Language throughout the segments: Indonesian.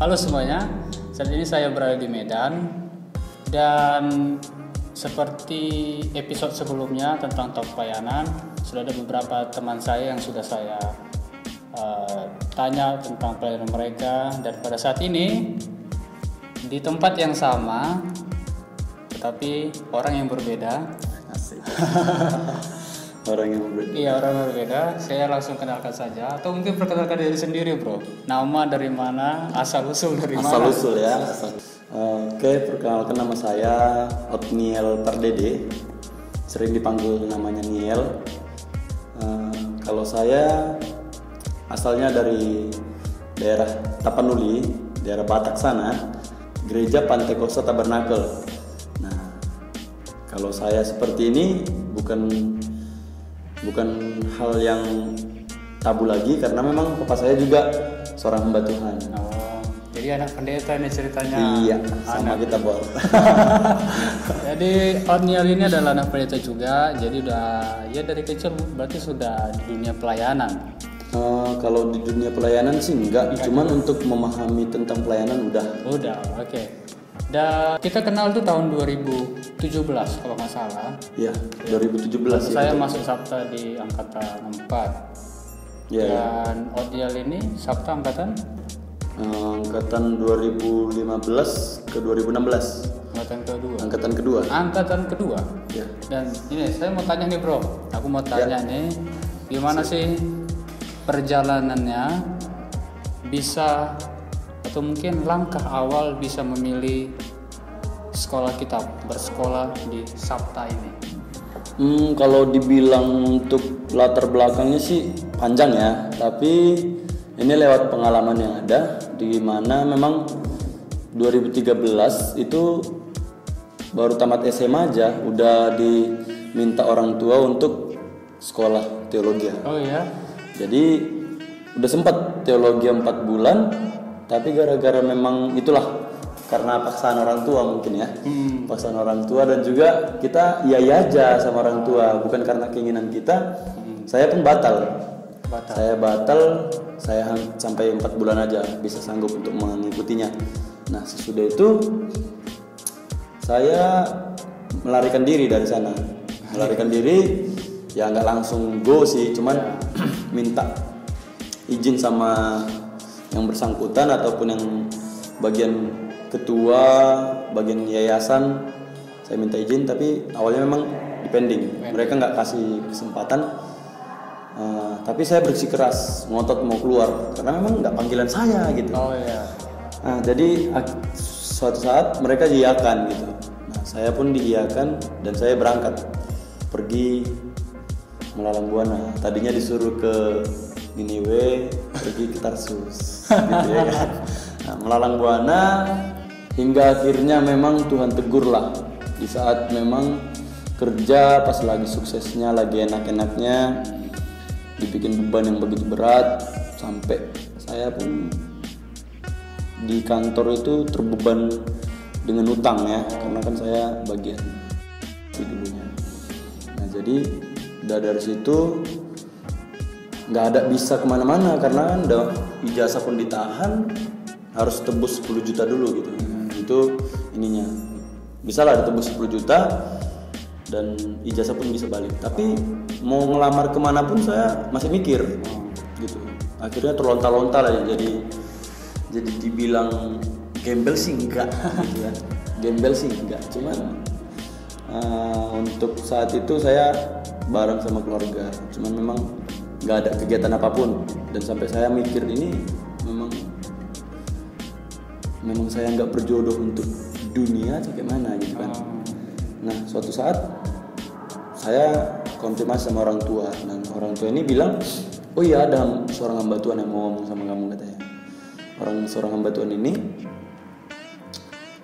Halo semuanya, saat ini saya berada di Medan. Dan seperti episode sebelumnya tentang top pelayanan sudah ada beberapa teman saya yang sudah saya uh, tanya tentang pelayanan mereka. Dan pada saat ini di tempat yang sama tetapi orang yang berbeda. Asik. orang yang berbeda. Iya orang berbeda. Saya langsung kenalkan saja atau mungkin perkenalkan diri sendiri bro. Nama dari mana, asal usul dari Asal mana? usul ya. Asal. Oke, perkenalkan nama saya Otniel Pardede. Sering dipanggil namanya Niel. Eh, kalau saya asalnya dari daerah Tapanuli, daerah Batak sana, gereja Pantai Kosta Tabernakel. Nah, kalau saya seperti ini bukan bukan hal yang tabu lagi karena memang papa saya juga seorang hamba Tuhan. Oh, jadi anak pendeta ini ceritanya. Iya, sama kita bor. Jadi Otniel ini adalah anak pendeta juga. Jadi udah ya dari kecil berarti sudah di dunia pelayanan. Eh, kalau di dunia pelayanan sih enggak, cuman untuk memahami tentang pelayanan udah. Udah, oke. Dan kita kenal tuh tahun 2017 kalau nggak salah. Ya, 2017 ya. Saya masuk Sabta di angkatan 4. Ya, ya. Dan Otniel ini Sabta angkatan angkatan 2015 ke 2016. angkatan kedua. Angkatan kedua. Angkatan kedua. Ya. Dan ini saya mau tanya nih bro, aku mau tanya nih, gimana sih perjalanannya bisa atau mungkin langkah awal bisa memilih sekolah kitab bersekolah di Sabta ini? Hmm, kalau dibilang untuk latar belakangnya sih panjang ya, tapi ini lewat pengalaman yang ada di mana memang 2013 itu baru tamat SMA aja udah diminta orang tua untuk sekolah teologi. Oh ya, Jadi udah sempat teologi 4 bulan, tapi gara-gara memang itulah karena paksaan orang tua mungkin ya. Paksaan orang tua dan juga kita iya iya aja sama orang tua, bukan karena keinginan kita. Saya pun batal. batal. Saya batal, saya sampai empat bulan aja bisa sanggup untuk mengikutinya. Nah sesudah itu saya melarikan diri dari sana. Melarikan diri, ya nggak langsung go sih, cuman minta izin sama yang bersangkutan ataupun yang bagian ketua, bagian yayasan. Saya minta izin, tapi awalnya memang depending. Mereka nggak kasih kesempatan. Uh, tapi saya bersikeras ngotot mau keluar karena memang nggak panggilan saya gitu. Oh ya, Nah, jadi suatu saat mereka diiakan gitu. Nah, saya pun diiakan dan saya berangkat pergi melalang buana. Tadinya disuruh ke Niniwe, pergi ke Tarsus, gitu ya. Nah, melalang buana hingga akhirnya memang Tuhan tegur lah di saat memang kerja pas lagi suksesnya, lagi enak-enaknya dibikin beban yang begitu berat sampai saya pun di kantor itu terbeban dengan utang ya karena kan saya bagian itu dulunya nah jadi dari situ nggak ada bisa ke mana-mana karena kan ijazah pun ditahan harus tebus 10 juta dulu gitu. Itu ininya. Bisa lah ditebus 10 juta dan ijazah pun bisa balik. Tapi mau ngelamar ke mana pun saya masih mikir gitu. Akhirnya terlontar-lontar aja jadi jadi dibilang gembel sih enggak gitu kan gembel sih enggak cuman eh, untuk saat itu saya bareng sama keluarga. Cuman memang nggak ada kegiatan apa pun. Dan sampai saya mikir ini memang memang saya nggak berjodoh untuk dunia atau gimana gitu kan. Nah suatu saat saya konfirmasi sama orang tua. Dan orang tua ini bilang oh iya ada seorang hamba Tuhan yang mau ngomong sama kamu katanya. Orang seorang hamba Tuhan ini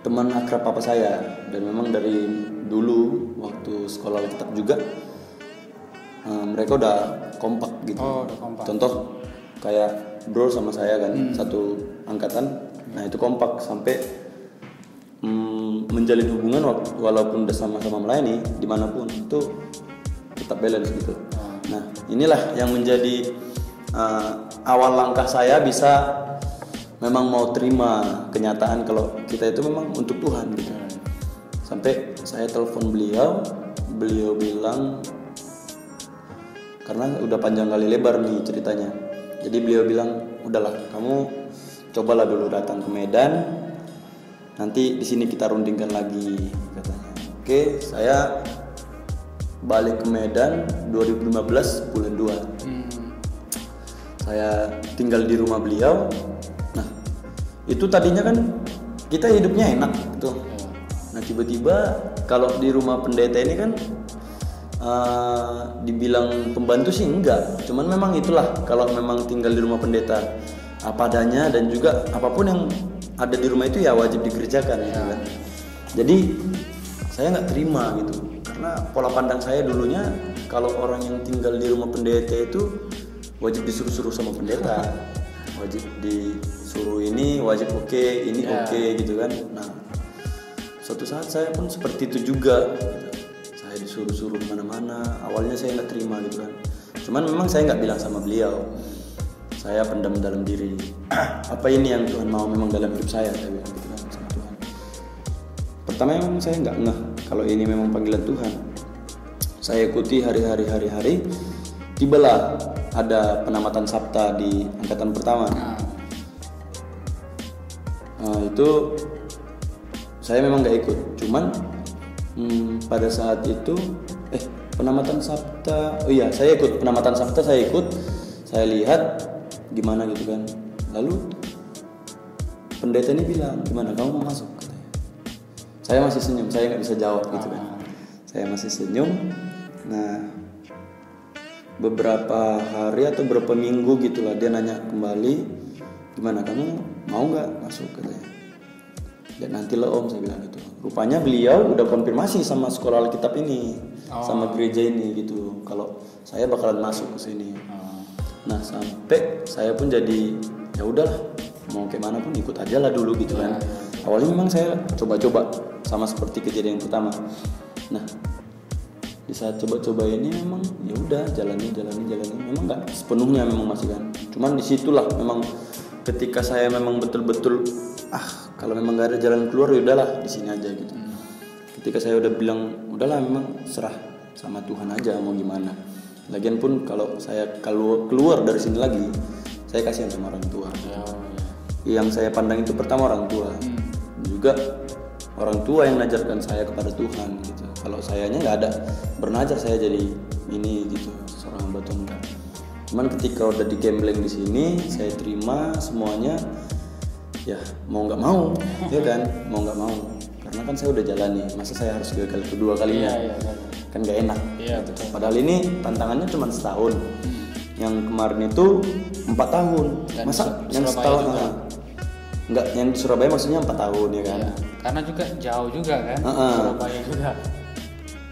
teman akrab papa saya. Dan memang dari dulu waktu sekolah Alkitab juga eh, mereka udah kompak gitu. Oh udah kompak. contoh kayak bro sama saya kan satu angkatan. Nah itu kompak sampai mm, menjalin hubungan walaupun udah sama-sama melayani di mana pun itu tetap balance gitu. Nah inilah yang menjadi uh, awal langkah saya bisa memang mau terima kenyataan kalau kita itu memang untuk Tuhan gitu. Sampai saya telepon beliau beliau bilang karena udah panjang kali lebar nih ceritanya. Jadi beliau bilang udahlah kamu cobalah dulu datang ke Medan. Nanti di sini kita rundingkan lagi katanya. Oke saya balik ke Medan 2015 bulan 2 Hmm. saya tinggal di rumah beliau. Nah itu tadinya kan kita hidupnya enak gitu. Ya. nah tiba-tiba kalau di rumah pendeta ini kan eh, dibilang pembantu sih enggak. Cuman memang itulah kalau memang tinggal di rumah pendeta apa adanya dan juga apa pun yang ada di rumah itu ya wajib dikerjakan gitu kan. Jadi saya nggak terima gitu. Karena pola pandang saya dulunya kalau orang yang tinggal di rumah pendeta itu wajib disuruh-suruh sama pendeta. Wajib disuruh ini wajib oke ini Ya. oke gitu kan. Nah suatu saat saya pun seperti itu juga disuruh-suruh ke mana-mana. Awalnya saya nggak terima gitu kan. Cuman memang saya nggak bilang sama beliau. Saya pendam dalam diri apa ini yang Tuhan mau memang dalam hidup saya? Saya bilang gitu kan sama Tuhan. Pertama memang saya nggak ngeh kalau ini memang panggilan Tuhan. Saya ikuti hari-hari hari-hari tibalah ada penamatan Sabta di angkatan pertama. Nah, itu saya memang nggak ikut. Cuman hmm, pada saat itu eh penamatan Sabta, oh iya saya ikut penamatan Sabta saya ikut. Saya lihat gimana gitu kan. Lalu pendeta ini bilang gimana kamu mau masuk? Katanya. Saya masih senyum, saya nggak bisa jawab gitu kan. Saya masih senyum. Nah beberapa hari atau beberapa minggu gitulah dia nanya kembali gimana kamu mau nggak masuk katanya dan nanti lo om saya bilang gitu. Rupanya beliau udah konfirmasi sama sekolah Alkitab ini sama gereja ini gitu. Kalau saya bakalan masuk ke sini. Oh. nah sampai saya pun jadi ya udahlah mau kayak mana pun ikut aja lah dulu gitu kan. Awalnya memang saya coba-coba sama seperti kejadian pertama. Nah di saat coba-coba ini memang ya udah jalani jalani jalani. Memang nggak sepenuhnya memang masih kan. Cuman di situlah memang ketika saya memang betul-betul ah kalau memang nggak ada jalan keluar ya udahlah di sini aja gitu. Ketika saya udah bilang udahlah memang serah sama Tuhan aja mau gimana. Lagian pun kalau saya kalau keluar dari sini lagi saya kasihan sama orang tua. Ya, ya. yang saya pandang itu pertama orang tua. Juga orang tua yang mengajarkan saya kepada Tuhan gitu. Kalau sayanya nggak ada bernajar saya jadi ini gitu cuman ketika udah digembleng di sini saya terima semuanya. Ya mau nggak mau ya kan? Mau nggak mau. Karena kan saya udah jalani masa saya harus gagal kedua kalinya? Iya, iya, iya. kan nggak enak. Iya, betul. padahal ini tantangannya cuma setahun. Yang kemarin itu empat tahun. Dan masa Sur- yang Surabaya setahun juga. Enggak, yang di Surabaya maksudnya empat tahun ya kan? Ya, Karena juga jauh juga kan? Heeh. Surabaya juga.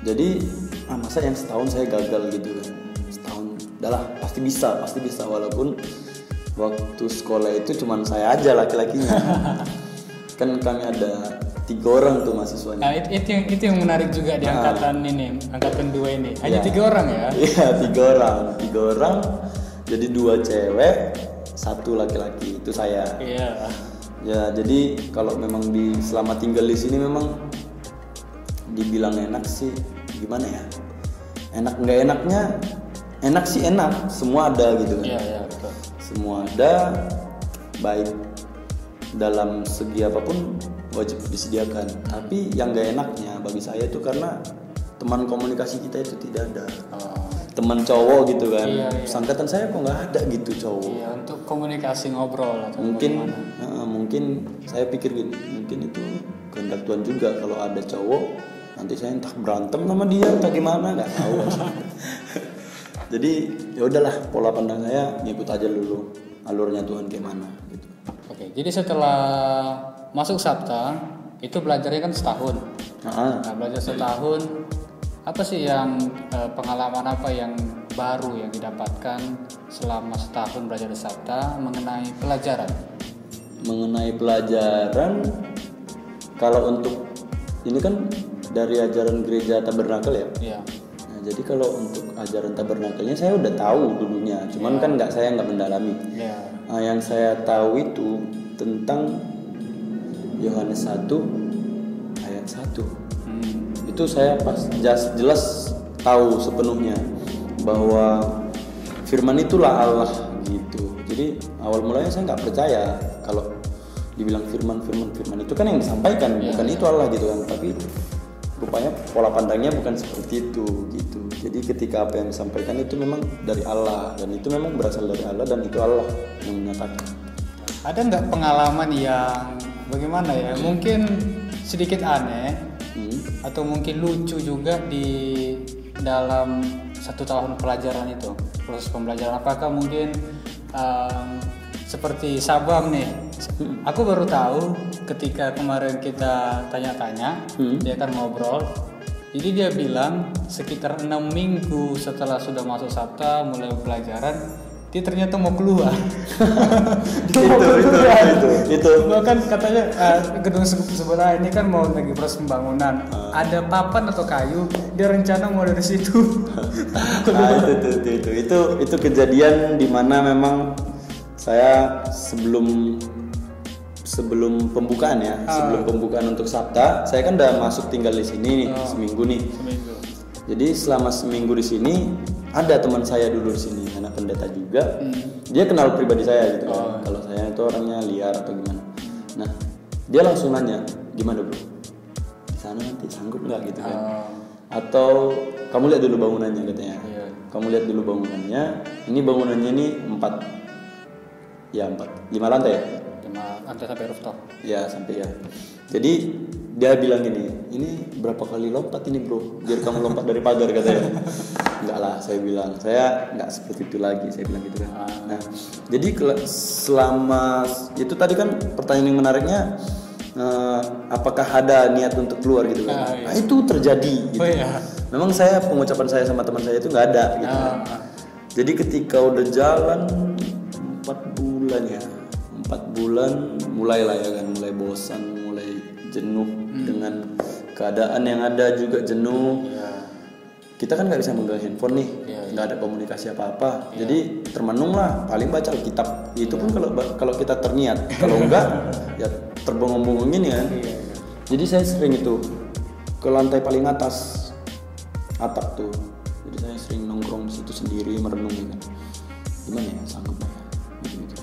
jadi ah, masa yang setahun saya gagal gitu kan udahlah pasti bisa pasti bisa walaupun waktu sekolah itu cuman saya aja laki-lakinya kan kami ada tiga orang tuh mahasiswanya Nah itu, itu yang itu yang menarik juga di angkatan ini, angkatan dua ini. Hanya Ya. tiga orang ya. iya tiga orang tiga orang jadi dua cewek satu laki-laki itu saya Iya. Ya jadi kalau memang di selama tinggal di sini memang dibilang enak sih gimana ya? Enak nggak enaknya? Enak sih enak, semua ada gitu kan. Iya iya betul. Semua ada, baik dalam segi apa pun wajib disediakan. Tapi yang nggak enaknya bagi saya itu karena teman komunikasi kita itu tidak ada. Oh, Teman cowok gitu kan. Iya, iya. Sangkatan saya kok nggak ada gitu cowok iya untuk komunikasi ngobrol atau mungkin eh, mungkin saya pikir gini mungkin itu kehendak Tuhan juga kalau ada cowok nanti saya entah berantem sama dia entah gimana nggak tahu jadi ya udahlah pola pandang saya ngikut aja dulu alurnya Tuhan gimana gitu Oke, jadi setelah masuk Sabta itu belajarnya kan setahun. nah, Nah belajar setahun apa sih yang eh, pengalaman apa yang baru yang didapatkan selama setahun belajar di Sabta mengenai pelajaran? mengenai pelajaran kalau untuk ini kan dari ajaran gereja tabernakel ya Iya. Nah, jadi kalau untuk ajaran tabernakelnya saya udah tahu dulunya, cuman kan nggak saya nggak mendalami. Iya. Nah, yang saya tahu itu tentang Yohanes 1 ayat 1 Hmm. itu saya pas jelas, jelas tahu sepenuhnya bahwa firman itulah Allah gitu. Jadi awal mulanya saya nggak percaya kalau dibilang firman firman firman. Itu kan yang disampaikan bukan itu Allah gitu kan. Tapi rupanya pola pandangnya bukan seperti itu gitu jadi ketika apa yang disampaikan itu memang dari Allah dan itu memang berasal dari Allah dan itu Allah yang menyatakan Ada nggak pengalaman yang bagaimana ya? Mungkin sedikit aneh Hmm. atau mungkin lucu juga di dalam satu tahun pelajaran itu proses pembelajaran apakah mungkin em, seperti Sabang nih aku baru tahu ketika kemarin kita tanya-tanya Hmm. dia kan ngobrol jadi dia bilang sekitar enam minggu setelah sudah masuk Sabta mulai pelajaran dia ternyata mau keluar. Itu itu itu itu. Bahkan katanya eh, gedung se- sebelah ini kan mau lagi proses pembangunan. Ada papan atau kayu dia rencana mau dari situ. Nah, itu, itu, itu, itu, itu, itu kejadian di mana memang saya sebelum sebelum pembukaan ya, sebelum pembukaan untuk Sabta, saya kan udah masuk tinggal di sini nih, seminggu nih. seminggu Jadi selama seminggu di sini ada teman saya dulu di sini, anak pendeta juga. Dia kenal pribadi saya gitu kan. Kalau saya itu orangnya liar atau gimana. Nah, dia langsung nanya, gimana bro? Di sana nanti sanggup nggak gitu kan? Oh, Atau kamu lihat dulu bangunannya katanya. iya. Kamu lihat dulu bangunannya. Ini bangunannya ini empat, ya empat, lima lantai ya? Lantai sampai rooftop Ya sampai ya. Jadi dia bilang gini, ini berapa kali lompat ini bro? Biar kamu lompat dari pagar katanya. Enggak lah, saya bilang saya nggak seperti itu lagi. Saya bilang gitu kan. Nah, jadi selama itu tadi kan pertanyaan yang menariknya, eh, apakah ada niat untuk keluar gitu kan? Ah, iya. Nah itu terjadi. Gitu. oh iya Memang saya pengucapan saya sama teman saya itu nggak ada gitu. kan. Ah, Jadi ketika udah jalan empat bulan ya, empat bulan mulailah ya kan, mulai bosan, mulai jenuh dengan keadaan yang ada juga jenuh. iya Kita kan nggak bisa megang handphone nih, Iya, nggak ada komunikasi apa-apa. Jadi termenung lah, paling baca Alkitab. Itu pun kalau kalau kita terniat, kalau enggak ya terbengong-bengong gini kan. iya iya. Jadi saya sering itu ke lantai paling atas atap tuh. Jadi saya sering nongkrong di situ sendiri merenung gitu. Gimana ya sanggup ya? Gitu gitu.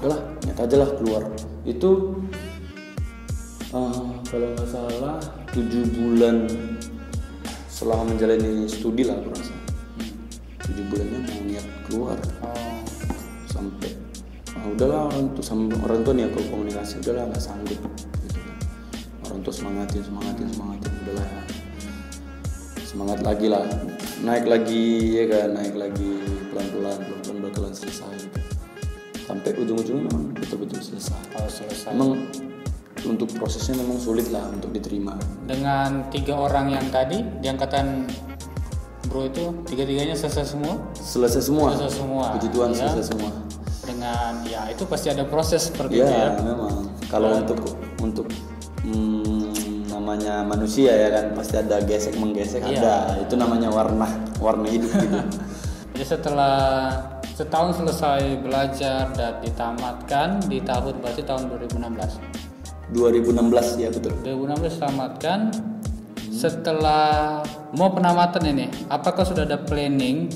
Ya? Udahlah, nyat aja lah keluar. Itu eh, kalau nggak salah tujuh bulan setelah menjalani studi lah aku rasa. Tujuh bulannya mau niat keluar oh sampai ah, udahlah orang tuh sama orang tua nih aku komunikasi udahlah nggak sanggup gitu kan orang tua semangatin semangatin semangatin udahlah ya. semangat lagi lah naik lagi ya kan naik lagi pelan pelan pelan pelan bakalan selesai gitu. Sampai ujung ujungnya memang betul betul selesai kalau selesai memang untuk prosesnya memang sulit lah untuk diterima dengan tiga orang yang tadi di angkatan bro itu tiga tiganya selesai semua selesai semua selesai semua puji Tuhan ya. selesai semua dengan ya itu pasti ada proses seperti itu ya Ya, memang. Kalau untuk untuk hmm, namanya manusia ya kan pasti ada gesek menggesek Iya. ada. Itu namanya warna warna hidup gitu. Jadi setelah setahun selesai belajar dan ditamatkan di tahun berarti tahun 2016. 2016 ya betul. 2016 tamatkan. Setelah mau penamatan ini, apakah sudah ada planning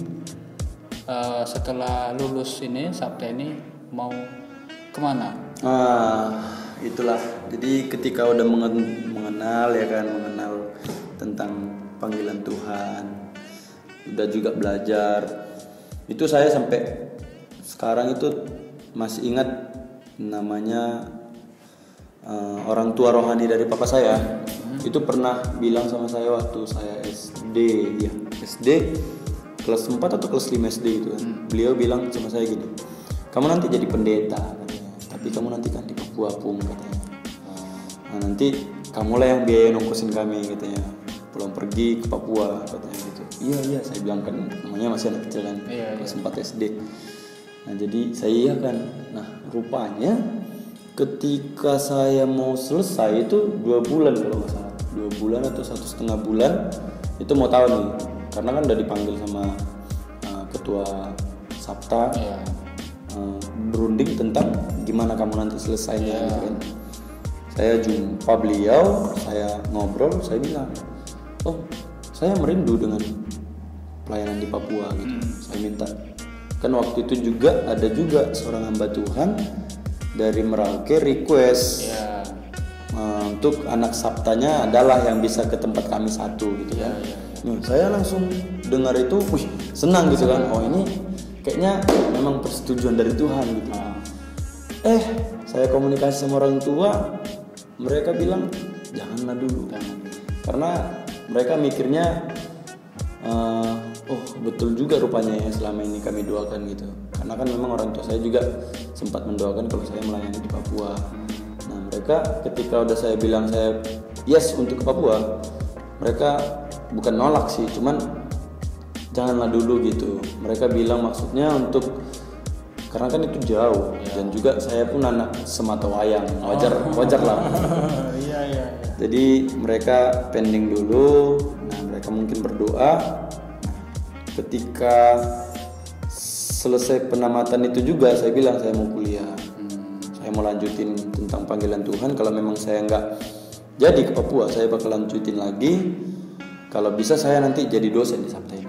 eh, setelah lulus ini Sabta ini mau ke mana? Ah, itulah. Jadi ketika udah mengen- mengenal ya kan mengenal tentang panggilan Tuhan, udah juga belajar. Itu saya sampai sekarang itu masih ingat namanya eh, orang tua rohani dari papa saya. Itu pernah bilang sama saya waktu saya SD ya, SD kelas 4 atau kelas 5 SD gitu kan. Beliau bilang sama saya gini. Kamu nanti jadi pendeta katanya. Tapi kamu nanti kan di Papua Pung katanya. Nah, nanti kamulah yang biaya nongkosin kami katanya. Pulang pergi ke Papua katanya gitu. Iya iya saya bilang kan namanya masih anak kecil kan. Iya, kelas 4 SD. Nah jadi saya iya kan. Nah rupanya ketika saya mau selesai itu dua bulan kalau nggak salah dua bulan atau satu setengah bulan itu mau tahu nih karena kan udah dipanggil sama uh, ketua Sabta Iya. uh, berunding tentang gimana kamu nanti selesainya gitu kan saya jumpa beliau saya ngobrol saya bilang oh saya merindu dengan pelayanan di Papua gitu. Saya minta. Kan waktu itu juga ada juga seorang hamba Tuhan dari Merauke request ya. Uh, untuk anak Sabtanya adalah yang bisa ke tempat kami satu gitu kan. Nah, saya langsung dengar itu, wih senang gitu kan. Oh ini kayaknya memang persetujuan dari Tuhan gitu. Eh saya komunikasi sama orang tua, mereka bilang janganlah dulu, karena mereka mikirnya, eh, oh betul juga rupanya ya selama ini kami doakan gitu. Karena kan memang orang tua saya juga sempat mendoakan kalau saya melayani di Papua. Nah mereka ketika udah saya bilang saya yes untuk ke Papua, mereka bukan nolak sih, cuman janganlah dulu gitu. Mereka bilang maksudnya untuk karena kan itu jauh dan juga saya pun anak semata wayang wajar wajar lah. iya iya iya. Jadi mereka pending dulu. Nah mereka mungkin berdoa. Ketika selesai penamatan itu juga saya bilang saya mau kuliah. Saya mau lanjutin tentang panggilan Tuhan. Kalau memang saya nggak jadi ke Papua saya bakal lanjutin lagi. Kalau bisa saya nanti jadi dosen di Sabta ini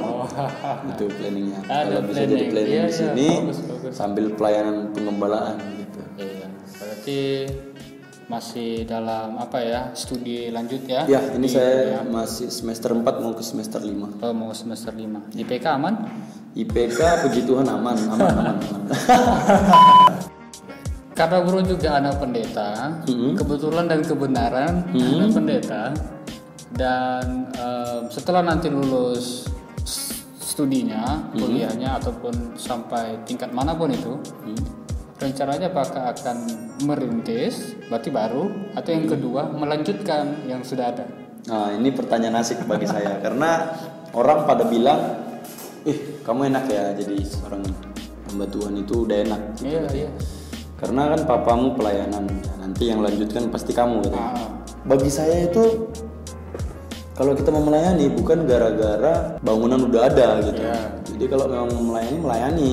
Oh, itu planningnya. Ada kalau bisa jadi planning. planning Iya, di iya, sini bagus, bagus. sambil pelayanan pengembalaan gitu. Iya. Berarti masih dalam apa ya studi lanjut ya? ya ini saya masih semester 4 mau ke semester 5 Oh, mau semester 5 IPK aman? IPK puji Tuhan aman aman aman, aman. Karena bro juga anak pendeta, Mm-hmm. kebetulan dan kebenaran anak pendeta, dan em, setelah nanti lulus studinya, Mm-hmm. kuliahnya ataupun sampai tingkat mana pun itu, Mm-hmm. Rencananya apakah akan merintis, berarti baru, atau yang kedua melanjutkan yang sudah ada? Nah ini pertanyaan asik bagi saya karena orang pada bilang, ih kamu enak ya jadi seorang hamba Tuhan itu udah enak. Iya iya. Karena kan papamu pelayanan, nanti yang lanjutkan pasti kamu gitu. Ah, Bagi saya itu kalau kita mau melayani bukan gara-gara bangunan udah ada gitu. Iya. Jadi kalau memang mau melayani melayani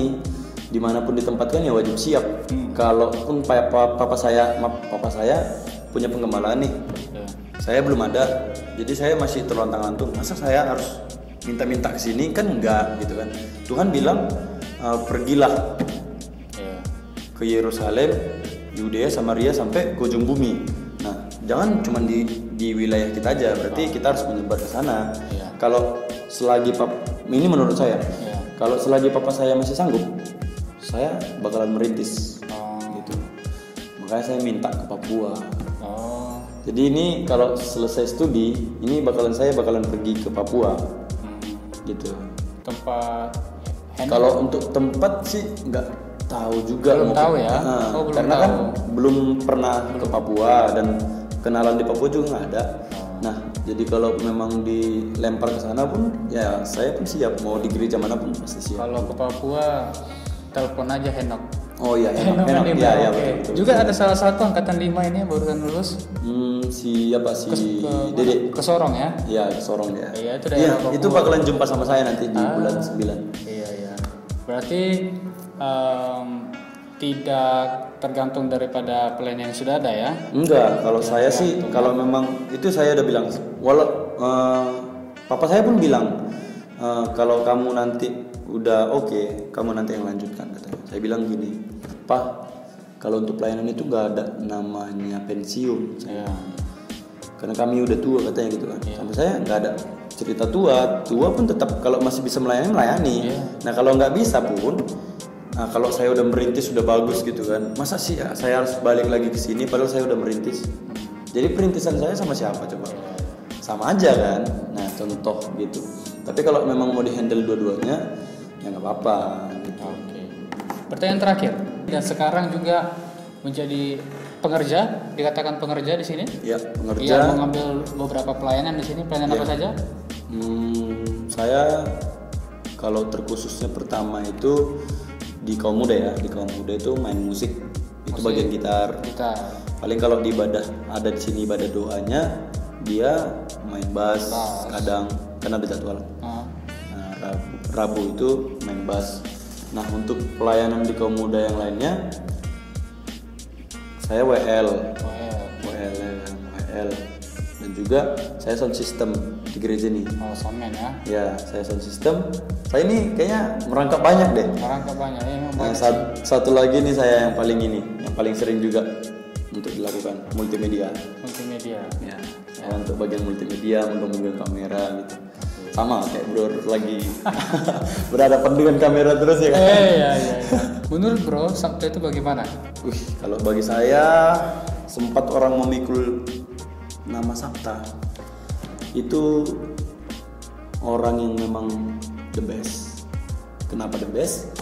di mana pun ditempatkan ya wajib siap. Hmm. Kalaupun papa, papa saya, papa saya punya penggembalaan nih, iya. saya belum ada jadi saya masih terlontang lantung masa saya harus minta-minta ke sini kan enggak gitu kan Tuhan bilang "Eh, pergilah Iya. ke Yerusalem Yudea Samaria sampai ke ujung bumi nah jangan cuma di di wilayah kita aja berarti kita harus menyebar ke sana Iya. kalau selagi pap ini menurut saya Iya. kalau selagi papa saya masih sanggup saya bakalan merintis Oh. gitu makanya saya minta ke Papua Oh. jadi ini kalau selesai studi, ini bakalan saya bakalan pergi ke Papua, Hmm. gitu. Tempat Kalau untuk tempat sih nggak tahu juga. Belum tahu ya? Nah, Oh, belum karena tahu. kan belum pernah ke Papua dan kenalan di Papua juga nggak ada. Oh. Nah, jadi kalau memang dilempar ke sana pun, ya saya pun siap. Mau di gereja mana pun pasti siap. Kalau ke Papua, telepon aja Henok. Oh iya, Henok di Iya, iya Merauke. betul, betul. Juga ada salah satu angkatan 5 ini yang barusan lulus Hmm, si apa si ke, Dede? ke Sorong ya. Iya, ke Sorong dia. Iya, itu daerah Papua. itu bakalan jumpa sama saya nanti di Ah. bulan 9. Iya iya. Berarti em, tidak tergantung daripada plan yang sudah ada ya. Enggak, kalau saya sih kalau memang itu saya udah bilang walau eh, papa saya pun bilang eh, kalau kamu nanti udah oke, kamu nanti yang lanjutkan katanya. Saya bilang gini, "Pak, kalau untuk pelayanan itu nggak ada namanya pensiun." Iya. Karena kami udah tua katanya gitu kan. Sama saya nggak ada cerita tua, tua pun tetap kalau masih bisa melayani melayani. Iya. Nah, kalau nggak bisa pun Nah, kalau saya udah merintis sudah bagus gitu kan. Masa sih ya saya harus balik lagi ke sini padahal saya udah merintis. Jadi perintisan saya sama siapa coba? Sama aja kan. Nah, contoh gitu. Tapi kalau memang mau dihandle dua-duanya ya nggak apa-apa gitu. Oke. Pertanyaan terakhir. Dan sekarang juga menjadi pengerja, dikatakan pengerja di sini. Ya, Ia pengerja. mengambil beberapa pelayanan di sini. Pelayanan apa saja? Hmm, saya kalau terkhususnya pertama itu di kaum muda ya, di kaum muda itu main musik, itu bagian gitar. Kita Paling kalau di ibadah ada di sini ibadah doanya, dia main bass, kadang kan ada jadwal. Rabu, itu main bass. Nah, untuk pelayanan di kaum muda yang lainnya, saya WL WL WL ya, WL dan juga saya sound system di gereja nih oh soundman ya? Ya saya sound system. Saya ini kayaknya merangkap banyak deh. Orang kebanyak ya Nah, banyak sat- satu lagi nih saya yang paling ini yang paling sering juga untuk dilakukan multimedia. Multimedia. Ya saya untuk bagian multimedia megang kamera gitu sama kayak bro lagi berhadapan dengan kamera terus ya kan eh ya ya ya menurut bro Sabtu itu bagaimana Wih, kalau bagi saya sempat orang memikul nama Sabta itu orang yang memang the best. Kenapa the best?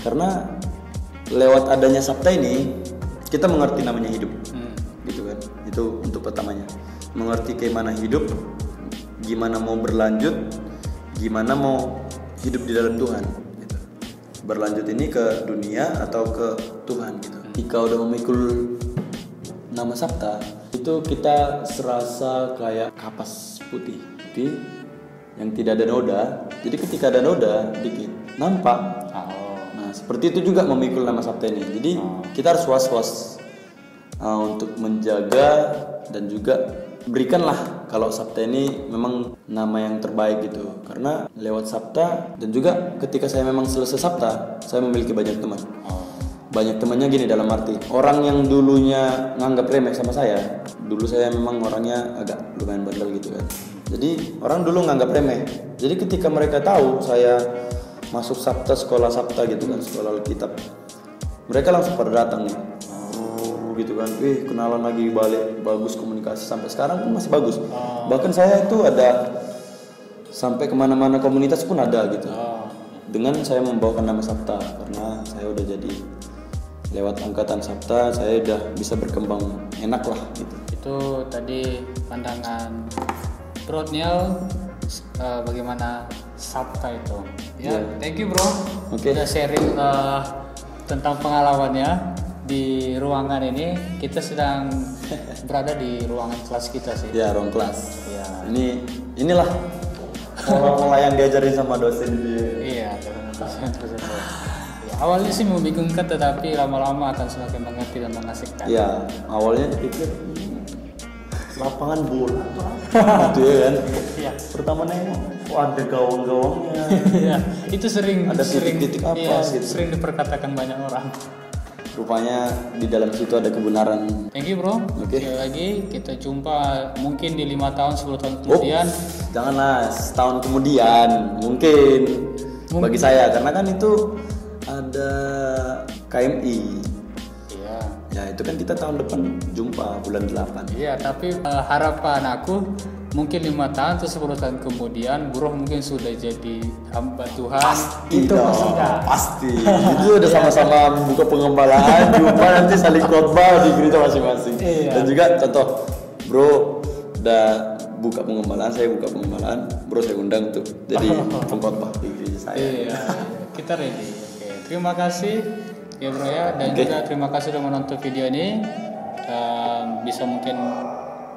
Karena lewat adanya Sabta ini kita mengerti namanya hidup, hmm. gitu kan? Itu untuk pertamanya mengerti gimana hidup, gimana mau berlanjut, gimana mau hidup di dalam Tuhan. Gitu. Berlanjut ini ke dunia atau ke Tuhan gitu. Jika udah memikul nama Sabta itu kita serasa kayak kapas putih putih yang tidak ada noda jadi ketika ada noda dikit nampak oh nah seperti itu juga memikul nama Sabta ini jadi kita harus was was untuk menjaga dan juga berikanlah kalau Sabta ini memang nama yang terbaik gitu. Karena lewat Sabta dan juga ketika saya memang selesai Sabta saya memiliki banyak teman. Banyak temannya gini dalam arti orang yang dulunya nganggap remeh sama saya dulu saya memang orangnya agak lumayan bandel gitu kan. Jadi orang dulu nganggap remeh. Jadi ketika mereka tahu saya masuk sabta sekolah sabta gitu kan sekolah alkitab mereka langsung pada datang gitu kan. Eh kenalan lagi balik bagus komunikasi sampai sekarang pun masih bagus. Bahkan saya itu ada sampai ke mana-mana komunitas pun ada gitu. Oh dengan saya membawakan nama Sabta karena saya udah jadi lewat angkatan Sabta saya udah bisa berkembang enak lah gitu. Itu tadi pandangan Bro Niel eh, bagaimana Sabta itu? Ya. thank you bro. Oke. udah sharing eh, tentang pengalamannya di ruangan ini kita sedang berada di ruangan kelas kita sih ya ruang kelas ya ini inilah pola-pola yang diajarin sama dosen dia iya dosen ya, awalnya sih membingungkan tetapi lama-lama akan semakin mengerti dan mengasihkan ya awalnya dipikir "Hmm, lapangan bola atau apa?" gitu ya kan Iya. pertama nengok kok ada gawang-gawangnya Iya, itu sering Ada titik-titik apa iya, gitu. sering diperkatakan banyak orang. Rupanya di dalam situ ada kebenaran Thank you bro. Oke. Sekali lagi kita jumpa mungkin di lima tahun 10 tahun Oh, kemudian. janganlah setahun kemudian mungkin, bagi saya karena kan itu ada KMI. Iya. Ya itu kan kita tahun depan jumpa bulan 8 Iya, tapi eh, harapan aku mungkin lima tahun atau 10 tahun kemudian bro mungkin sudah jadi hamba Tuhan. itu Tidak, pasti pasti. itu udah sama-sama membuka pengembalaan, jumpa nanti saling khotbah di gereja masing-masing. Iya. Dan juga contoh, bro udah buka pengembalaan, saya buka pengembalaan, bro saya undang tuh jadi pengkhotbah di gereja saya. Iya, kita ready. Oke, terima kasih ya bro ya dan juga terima kasih sudah menonton video ini. Dan bisa mungkin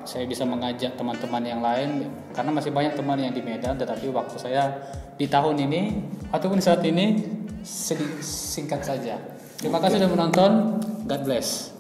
saya bisa mengajak teman-teman yang lain karena masih banyak teman yang di Medan tetapi waktu saya di tahun ini ataupun saat ini singkat saja. Terima kasih sudah menonton. God bless.